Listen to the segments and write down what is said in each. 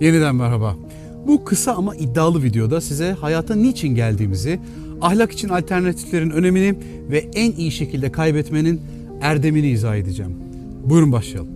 Yeniden merhaba. Bu kısa ama iddialı videoda size hayata niçin geldiğimizi, ahlak için alternatiflerin önemini ve en iyi şekilde kaybetmenin erdemini izah edeceğim. Buyurun başlayalım.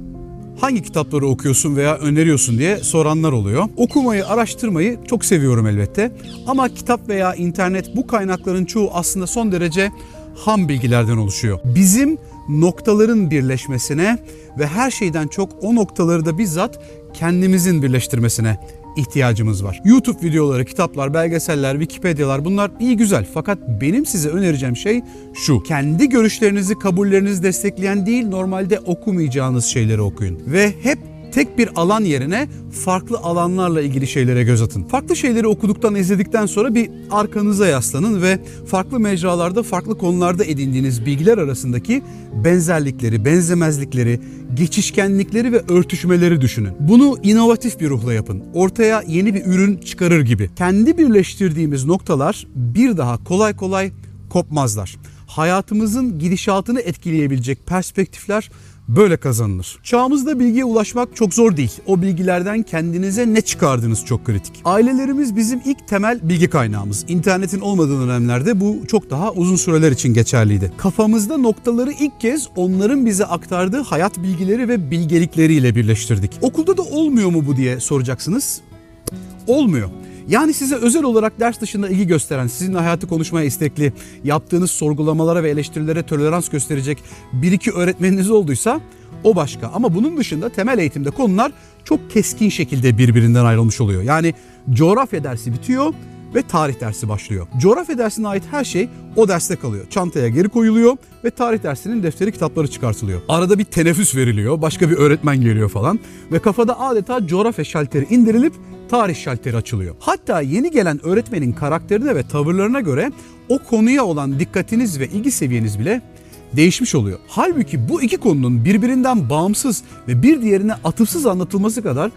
Hangi kitapları okuyorsun veya öneriyorsun diye soranlar oluyor. Okumayı, araştırmayı çok seviyorum elbette. Ama kitap veya internet bu kaynakların çoğu aslında son derece ham bilgilerden oluşuyor. Bizim noktaların birleşmesine ve her şeyden çok o noktaları da bizzat kendimizin birleştirmesine ihtiyacımız var. YouTube videoları, kitaplar, belgeseller, Wikipedia'lar bunlar iyi güzel. Fakat benim size önereceğim şey şu. Kendi görüşlerinizi, kabullerinizi destekleyen değil normalde okumayacağınız şeyleri okuyun. Ve hep tek bir alan yerine farklı alanlarla ilgili şeylere göz atın. Farklı şeyleri okuduktan, izledikten sonra bir arkanıza yaslanın ve farklı mecralarda, farklı konularda edindiğiniz bilgiler arasındaki benzerlikleri, benzemezlikleri, geçişkenlikleri ve örtüşmeleri düşünün. Bunu inovatif bir ruhla yapın. Ortaya yeni bir ürün çıkarır gibi. Kendi birleştirdiğimiz noktalar bir daha kolay kolay kopmazlar. Hayatımızın gidişatını etkileyebilecek perspektifler böyle kazanılır. Çağımızda bilgiye ulaşmak çok zor değil. O bilgilerden kendinize ne çıkardığınız çok kritik. Ailelerimiz bizim ilk temel bilgi kaynağımız. İnternetin olmadığı dönemlerde bu çok daha uzun süreler için geçerliydi. Kafamızda noktaları ilk kez onların bize aktardığı hayat bilgileri ve bilgelikleriyle birleştirdik. Okulda da olmuyor mu bu diye soracaksınız. Olmuyor. Yani size özel olarak ders dışında ilgi gösteren, sizinle hayatı konuşmaya istekli, yaptığınız sorgulamalara ve eleştirilere tolerans gösterecek bir iki öğretmeniniz olduysa o başka. Ama bunun dışında temel eğitimde konular çok keskin şekilde birbirinden ayrılmış oluyor. Yani coğrafya dersi bitiyor ve tarih dersi başlıyor. Coğrafya dersine ait her şey o derste kalıyor. Çantaya geri koyuluyor ve tarih dersinin defteri kitapları çıkartılıyor. Arada bir teneffüs veriliyor, başka bir öğretmen geliyor falan ve kafada adeta coğrafya şalteri indirilip tarih şalteri açılıyor. Hatta yeni gelen öğretmenin karakterine ve tavırlarına göre o konuya olan dikkatiniz ve ilgi seviyeniz bile değişmiş oluyor. Halbuki bu iki konunun birbirinden bağımsız ve bir diğerine atıfsız anlatılması kadar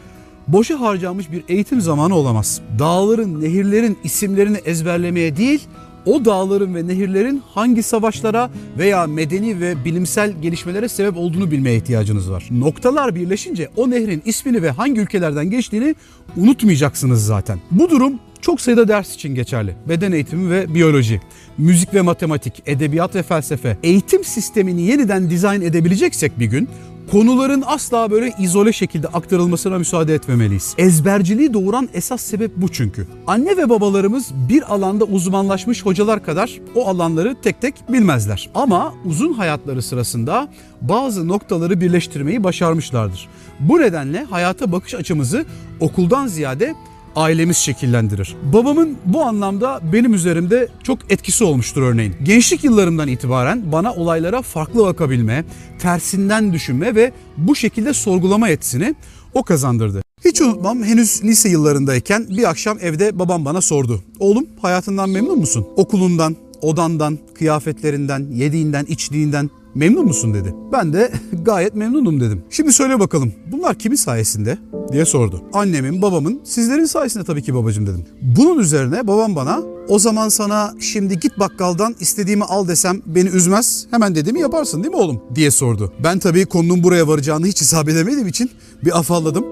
boşa harcanmış bir eğitim zamanı olamaz. Dağların, nehirlerin isimlerini ezberlemeye değil, o dağların ve nehirlerin hangi savaşlara veya medeni ve bilimsel gelişmelere sebep olduğunu bilmeye ihtiyacınız var. Noktalar birleşince o nehrin ismini ve hangi ülkelerden geçtiğini unutmayacaksınız zaten. Bu durum çok sayıda ders için geçerli. Beden eğitimi ve biyoloji, müzik ve matematik, edebiyat ve felsefe. Eğitim sistemini yeniden dizayn edebileceksek bir gün konuların asla böyle izole şekilde aktarılmasına müsaade etmemeliyiz. Ezberciliği doğuran esas sebep bu çünkü. Anne ve babalarımız bir alanda uzmanlaşmış hocalar kadar o alanları tek tek bilmezler. Ama uzun hayatları sırasında bazı noktaları birleştirmeyi başarmışlardır. Bu nedenle hayata bakış açımızı okuldan ziyade ailemiz şekillendirir. Babamın bu anlamda benim üzerimde çok etkisi olmuştur örneğin. Gençlik yıllarımdan itibaren bana olaylara farklı bakabilme, tersinden düşünme ve bu şekilde sorgulama yetisini o kazandırdı. Hiç unutmam henüz lise yıllarındayken bir akşam evde babam bana sordu. Oğlum hayatından memnun musun? Okulundan, odandan, kıyafetlerinden, yediğinden, içtiğinden memnun musun dedi. Ben de gayet memnunum dedim. Şimdi söyle bakalım bunlar kimin sayesinde diye sordu. Annemin, babamın, sizlerin sayesinde tabii ki babacım dedim. Bunun üzerine babam bana o zaman sana şimdi git bakkaldan istediğimi al desem beni üzmez. Hemen dediğimi yaparsın değil mi oğlum diye sordu. Ben tabii konunun buraya varacağını hiç hesap edemediğim için bir afalladım.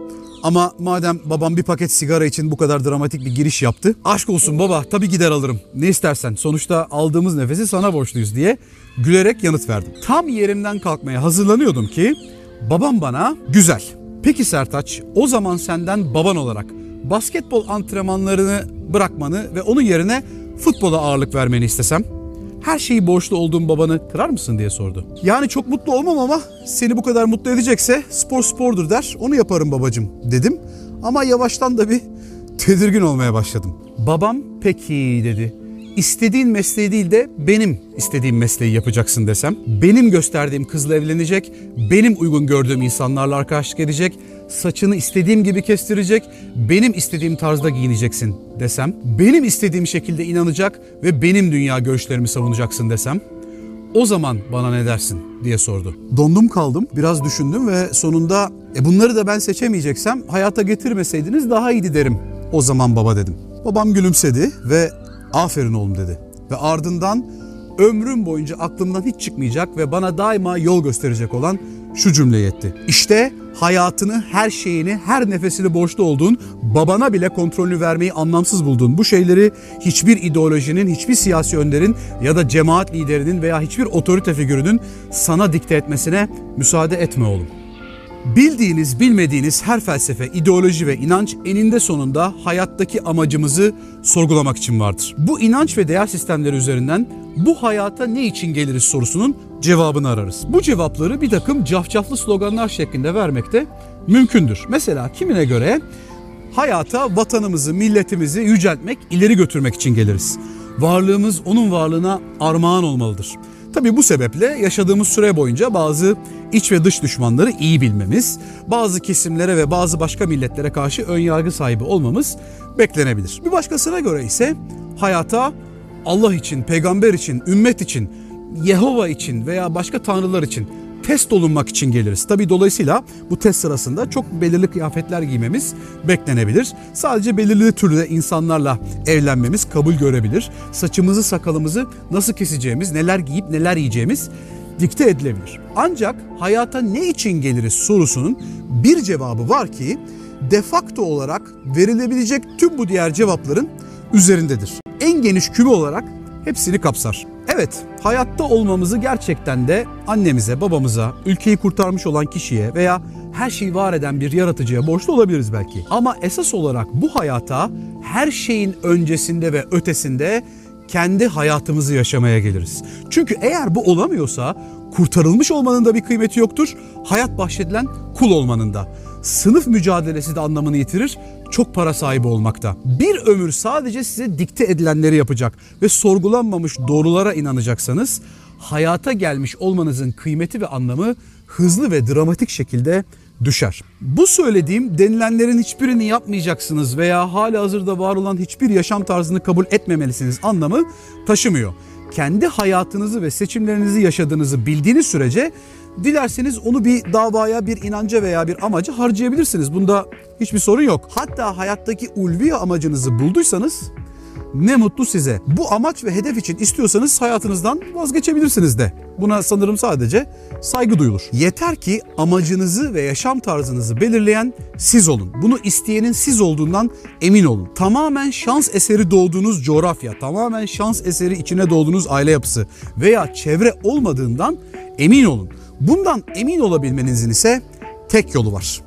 Ama madem babam bir paket sigara için bu kadar dramatik bir giriş yaptı. Aşk olsun baba tabii gider alırım. Ne istersen sonuçta aldığımız nefesi sana borçluyuz diye gülerek yanıt verdim. Tam yerimden kalkmaya hazırlanıyordum ki babam bana güzel. Peki Sertaç o zaman senden baban olarak basketbol antrenmanlarını bırakmanı ve onun yerine futbola ağırlık vermeni istesem her şeyi borçlu olduğum babanı kırar mısın diye sordu. Yani çok mutlu olmam ama seni bu kadar mutlu edecekse spor spordur der onu yaparım babacım dedim. Ama yavaştan da bir tedirgin olmaya başladım. Babam peki dedi. İstediğin mesleği değil de benim istediğim mesleği yapacaksın desem, benim gösterdiğim kızla evlenecek, benim uygun gördüğüm insanlarla arkadaşlık edecek, saçını istediğim gibi kestirecek, benim istediğim tarzda giyineceksin desem, benim istediğim şekilde inanacak ve benim dünya görüşlerimi savunacaksın desem, o zaman bana ne dersin diye sordu. Dondum kaldım, biraz düşündüm ve sonunda e bunları da ben seçemeyeceksem hayata getirmeseydiniz daha iyiydi derim. O zaman baba dedim. Babam gülümsedi ve aferin oğlum dedi. Ve ardından ömrüm boyunca aklımdan hiç çıkmayacak ve bana daima yol gösterecek olan şu cümleyi etti. İşte hayatını, her şeyini, her nefesini borçlu olduğun, babana bile kontrolünü vermeyi anlamsız bulduğun bu şeyleri hiçbir ideolojinin, hiçbir siyasi önderin ya da cemaat liderinin veya hiçbir otorite figürünün sana dikte etmesine müsaade etme oğlum. Bildiğiniz, bilmediğiniz her felsefe, ideoloji ve inanç eninde sonunda hayattaki amacımızı sorgulamak için vardır. Bu inanç ve değer sistemleri üzerinden bu hayata ne için geliriz sorusunun cevabını ararız. Bu cevapları bir takım cafcaflı sloganlar şeklinde vermekte mümkündür. Mesela kimine göre hayata vatanımızı, milletimizi yüceltmek, ileri götürmek için geliriz. Varlığımız onun varlığına armağan olmalıdır. Tabi bu sebeple yaşadığımız süre boyunca bazı iç ve dış düşmanları iyi bilmemiz, bazı kesimlere ve bazı başka milletlere karşı ön yargı sahibi olmamız beklenebilir. Bir başkasına göre ise hayata Allah için, peygamber için, ümmet için, Yehova için veya başka tanrılar için test olunmak için geliriz. Tabi dolayısıyla bu test sırasında çok belirli kıyafetler giymemiz beklenebilir. Sadece belirli türde insanlarla evlenmemiz kabul görebilir. Saçımızı sakalımızı nasıl keseceğimiz, neler giyip neler yiyeceğimiz dikte edilebilir. Ancak hayata ne için geliriz sorusunun bir cevabı var ki defakto olarak verilebilecek tüm bu diğer cevapların üzerindedir. En geniş küme olarak hepsini kapsar. Evet, hayatta olmamızı gerçekten de annemize, babamıza, ülkeyi kurtarmış olan kişiye veya her şeyi var eden bir yaratıcıya borçlu olabiliriz belki. Ama esas olarak bu hayata her şeyin öncesinde ve ötesinde kendi hayatımızı yaşamaya geliriz. Çünkü eğer bu olamıyorsa kurtarılmış olmanın da bir kıymeti yoktur. Hayat bahşedilen kul olmanın da. Sınıf mücadelesi de anlamını yitirir. Çok para sahibi olmakta. Bir ömür sadece size dikte edilenleri yapacak ve sorgulanmamış doğrulara inanacaksanız hayata gelmiş olmanızın kıymeti ve anlamı hızlı ve dramatik şekilde düşer. Bu söylediğim denilenlerin hiçbirini yapmayacaksınız veya hali hazırda var olan hiçbir yaşam tarzını kabul etmemelisiniz anlamı taşımıyor. Kendi hayatınızı ve seçimlerinizi yaşadığınızı bildiğiniz sürece dilerseniz onu bir davaya, bir inanca veya bir amaca harcayabilirsiniz. Bunda hiçbir sorun yok. Hatta hayattaki ulvi amacınızı bulduysanız ne mutlu size. Bu amaç ve hedef için istiyorsanız hayatınızdan vazgeçebilirsiniz de. Buna sanırım sadece saygı duyulur. Yeter ki amacınızı ve yaşam tarzınızı belirleyen siz olun. Bunu isteyenin siz olduğundan emin olun. Tamamen şans eseri doğduğunuz coğrafya, tamamen şans eseri içine doğduğunuz aile yapısı veya çevre olmadığından emin olun. Bundan emin olabilmenizin ise tek yolu var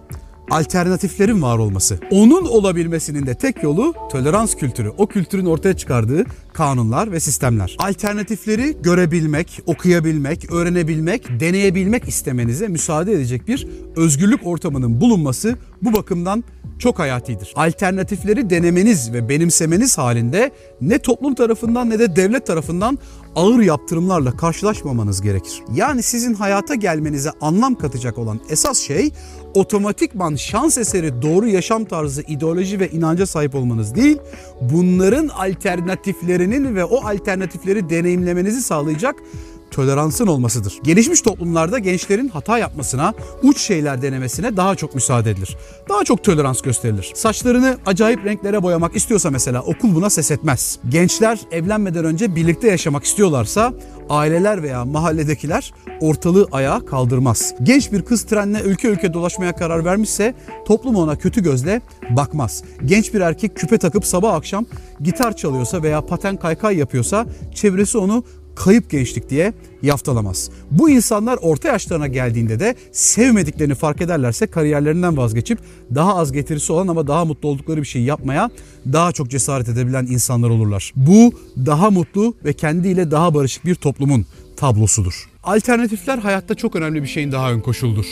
alternatiflerin var olması. Onun olabilmesinin de tek yolu tolerans kültürü. O kültürün ortaya çıkardığı kanunlar ve sistemler. Alternatifleri görebilmek, okuyabilmek, öğrenebilmek, deneyebilmek istemenize müsaade edecek bir özgürlük ortamının bulunması bu bakımdan çok hayatidir. Alternatifleri denemeniz ve benimsemeniz halinde ne toplum tarafından ne de devlet tarafından ağır yaptırımlarla karşılaşmamanız gerekir. Yani sizin hayata gelmenize anlam katacak olan esas şey otomatikman şans eseri doğru yaşam tarzı, ideoloji ve inanca sahip olmanız değil, bunların alternatiflerinin ve o alternatifleri deneyimlemenizi sağlayacak toleransın olmasıdır. Gelişmiş toplumlarda gençlerin hata yapmasına, uç şeyler denemesine daha çok müsaade edilir. Daha çok tolerans gösterilir. Saçlarını acayip renklere boyamak istiyorsa mesela okul buna ses etmez. Gençler evlenmeden önce birlikte yaşamak istiyorlarsa aileler veya mahalledekiler ortalığı ayağa kaldırmaz. Genç bir kız trenle ülke ülke dolaşmaya karar vermişse toplum ona kötü gözle bakmaz. Genç bir erkek küpe takıp sabah akşam gitar çalıyorsa veya paten kaykay yapıyorsa çevresi onu kayıp gençlik diye yaftalamaz. Bu insanlar orta yaşlarına geldiğinde de sevmediklerini fark ederlerse kariyerlerinden vazgeçip daha az getirisi olan ama daha mutlu oldukları bir şey yapmaya daha çok cesaret edebilen insanlar olurlar. Bu daha mutlu ve kendiyle daha barışık bir toplumun tablosudur. Alternatifler hayatta çok önemli bir şeyin daha ön koşuldur.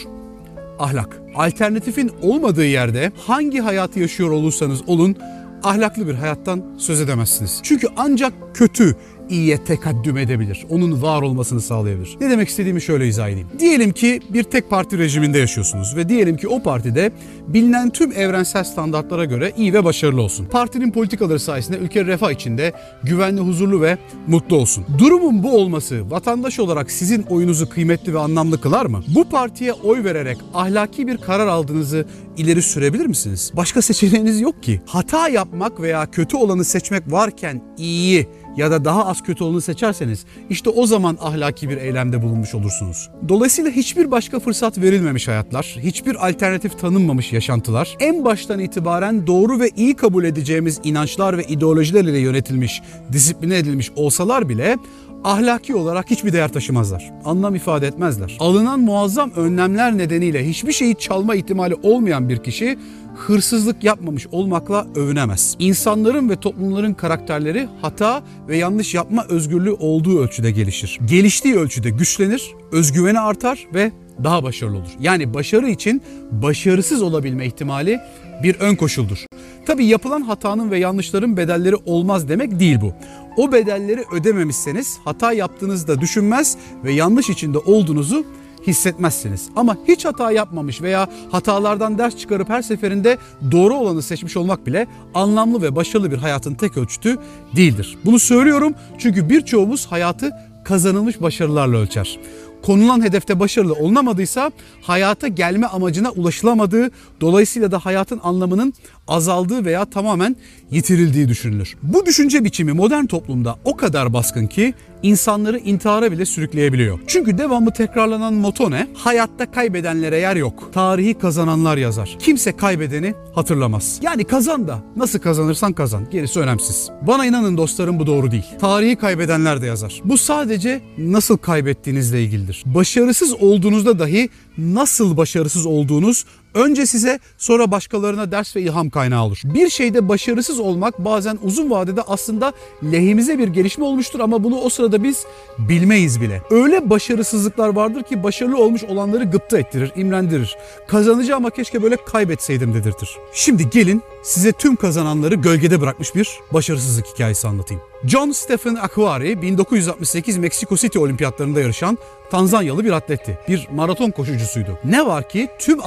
Ahlak. Alternatifin olmadığı yerde hangi hayatı yaşıyor olursanız olun ahlaklı bir hayattan söz edemezsiniz. Çünkü ancak kötü, iyiye tekaddüm edebilir. Onun var olmasını sağlayabilir. Ne demek istediğimi şöyle izah edeyim. Diyelim ki bir tek parti rejiminde yaşıyorsunuz ve diyelim ki o partide bilinen tüm evrensel standartlara göre iyi ve başarılı olsun. Partinin politikaları sayesinde ülke refah içinde güvenli, huzurlu ve mutlu olsun. Durumun bu olması vatandaş olarak sizin oyunuzu kıymetli ve anlamlı kılar mı? Bu partiye oy vererek ahlaki bir karar aldığınızı ileri sürebilir misiniz? Başka seçeneğiniz yok ki. Hata yapmak veya kötü olanı seçmek varken iyiyi ya da daha az kötü olanı seçerseniz işte o zaman ahlaki bir eylemde bulunmuş olursunuz. Dolayısıyla hiçbir başka fırsat verilmemiş hayatlar, hiçbir alternatif tanınmamış yaşantılar, en baştan itibaren doğru ve iyi kabul edeceğimiz inançlar ve ideolojiler ile yönetilmiş, disipline edilmiş olsalar bile ahlaki olarak hiçbir değer taşımazlar. Anlam ifade etmezler. Alınan muazzam önlemler nedeniyle hiçbir şeyi çalma ihtimali olmayan bir kişi hırsızlık yapmamış olmakla övünemez. İnsanların ve toplumların karakterleri hata ve yanlış yapma özgürlüğü olduğu ölçüde gelişir. Geliştiği ölçüde güçlenir, özgüveni artar ve daha başarılı olur. Yani başarı için başarısız olabilme ihtimali bir ön koşuldur. Tabii yapılan hatanın ve yanlışların bedelleri olmaz demek değil bu. O bedelleri ödememişseniz hata yaptığınızda düşünmez ve yanlış içinde olduğunuzu hissetmezsiniz. Ama hiç hata yapmamış veya hatalardan ders çıkarıp her seferinde doğru olanı seçmiş olmak bile anlamlı ve başarılı bir hayatın tek ölçütü değildir. Bunu söylüyorum çünkü birçoğumuz hayatı kazanılmış başarılarla ölçer konulan hedefte başarılı olunamadıysa hayata gelme amacına ulaşılamadığı dolayısıyla da hayatın anlamının azaldığı veya tamamen yitirildiği düşünülür. Bu düşünce biçimi modern toplumda o kadar baskın ki insanları intihara bile sürükleyebiliyor. Çünkü devamlı tekrarlanan moto ne? Hayatta kaybedenlere yer yok. Tarihi kazananlar yazar. Kimse kaybedeni hatırlamaz. Yani kazan da nasıl kazanırsan kazan. Gerisi önemsiz. Bana inanın dostlarım bu doğru değil. Tarihi kaybedenler de yazar. Bu sadece nasıl kaybettiğinizle ilgilidir. Başarısız olduğunuzda dahi nasıl başarısız olduğunuz önce size sonra başkalarına ders ve ilham kaynağı olur. Bir şeyde başarısız olmak bazen uzun vadede aslında lehimize bir gelişme olmuştur ama bunu o sırada biz bilmeyiz bile. Öyle başarısızlıklar vardır ki başarılı olmuş olanları gıpta ettirir, imrendirir. Kazanacağım ama keşke böyle kaybetseydim dedirtir. Şimdi gelin size tüm kazananları gölgede bırakmış bir başarısızlık hikayesi anlatayım. John Stephen Aquari 1968 Meksiko City olimpiyatlarında yarışan Tanzanyalı bir atletti. Bir maraton koşucusuydu. Ne var ki tüm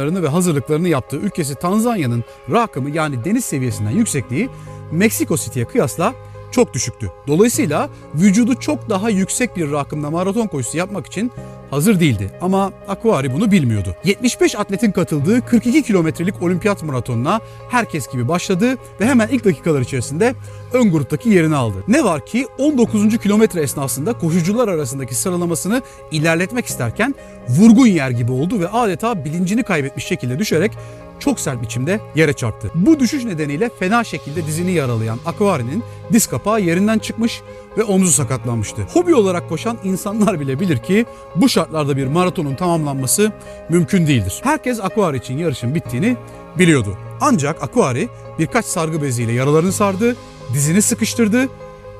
antrenmanlarını ve hazırlıklarını yaptığı ülkesi Tanzanya'nın rakımı yani deniz seviyesinden yüksekliği Meksiko City'ye kıyasla çok düşüktü. Dolayısıyla vücudu çok daha yüksek bir rakımda maraton koşusu yapmak için hazır değildi. Ama Aquari bunu bilmiyordu. 75 atletin katıldığı 42 kilometrelik olimpiyat maratonuna herkes gibi başladı ve hemen ilk dakikalar içerisinde ön gruptaki yerini aldı. Ne var ki 19. kilometre esnasında koşucular arasındaki sıralamasını ilerletmek isterken vurgun yer gibi oldu ve adeta bilincini kaybetmiş şekilde düşerek çok sert biçimde yere çarptı. Bu düşüş nedeniyle fena şekilde dizini yaralayan Aquari'nin diz kapağı yerinden çıkmış ve omzu sakatlanmıştı. Hobi olarak koşan insanlar bile bilir ki bu şartlarda bir maratonun tamamlanması mümkün değildir. Herkes Aquari için yarışın bittiğini biliyordu. Ancak Aquari birkaç sargı beziyle yaralarını sardı, dizini sıkıştırdı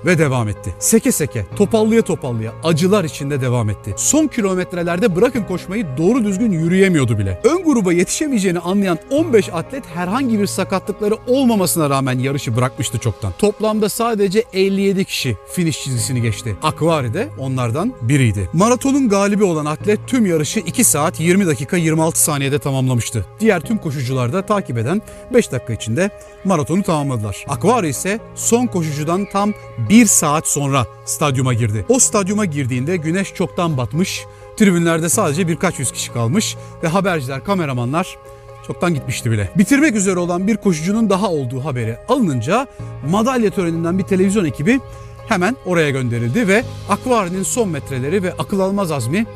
ve devam etti. Seke seke, topallıya topallıya, acılar içinde devam etti. Son kilometrelerde bırakın koşmayı doğru düzgün yürüyemiyordu bile. Ön gruba yetişemeyeceğini anlayan 15 atlet herhangi bir sakatlıkları olmamasına rağmen yarışı bırakmıştı çoktan. Toplamda sadece 57 kişi finish çizgisini geçti. Aquari de onlardan biriydi. Maratonun galibi olan atlet tüm yarışı 2 saat 20 dakika 26 saniyede tamamlamıştı. Diğer tüm koşucular da takip eden 5 dakika içinde maratonu tamamladılar. Aquari ise son koşucudan tam bir saat sonra stadyuma girdi. O stadyuma girdiğinde güneş çoktan batmış, tribünlerde sadece birkaç yüz kişi kalmış ve haberciler, kameramanlar çoktan gitmişti bile. Bitirmek üzere olan bir koşucunun daha olduğu haberi alınınca madalya töreninden bir televizyon ekibi hemen oraya gönderildi ve Akvari'nin son metreleri ve akıl almaz azmi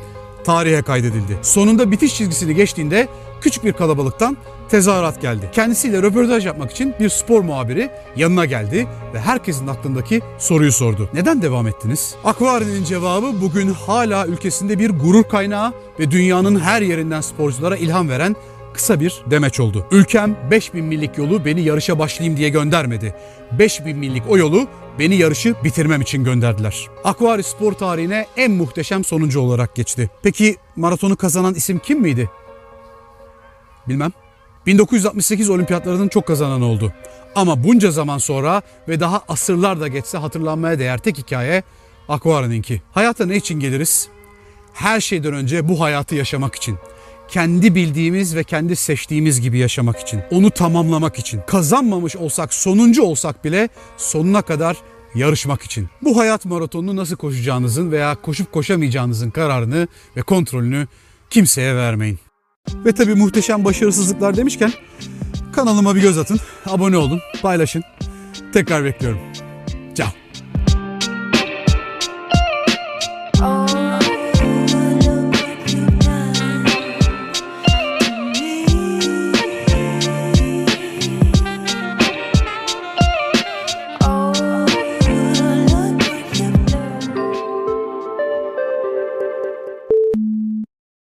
tarihe kaydedildi. Sonunda bitiş çizgisini geçtiğinde küçük bir kalabalıktan tezahürat geldi. Kendisiyle röportaj yapmak için bir spor muhabiri yanına geldi ve herkesin aklındaki soruyu sordu. Neden devam ettiniz? Akvari'nin cevabı bugün hala ülkesinde bir gurur kaynağı ve dünyanın her yerinden sporculara ilham veren kısa bir demeç oldu. Ülkem 5000 millik yolu beni yarışa başlayayım diye göndermedi. 5000 millik o yolu beni yarışı bitirmem için gönderdiler. Akvari spor tarihine en muhteşem sonuncu olarak geçti. Peki maratonu kazanan isim kim miydi? Bilmem. 1968 olimpiyatlarının çok kazanan oldu. Ama bunca zaman sonra ve daha asırlar da geçse hatırlanmaya değer tek hikaye Aquari'ninki. Hayata ne için geliriz? Her şeyden önce bu hayatı yaşamak için. Kendi bildiğimiz ve kendi seçtiğimiz gibi yaşamak için. Onu tamamlamak için. Kazanmamış olsak, sonuncu olsak bile sonuna kadar yarışmak için. Bu hayat maratonunu nasıl koşacağınızın veya koşup koşamayacağınızın kararını ve kontrolünü kimseye vermeyin. Ve tabii muhteşem başarısızlıklar demişken kanalıma bir göz atın, abone olun, paylaşın. Tekrar bekliyorum.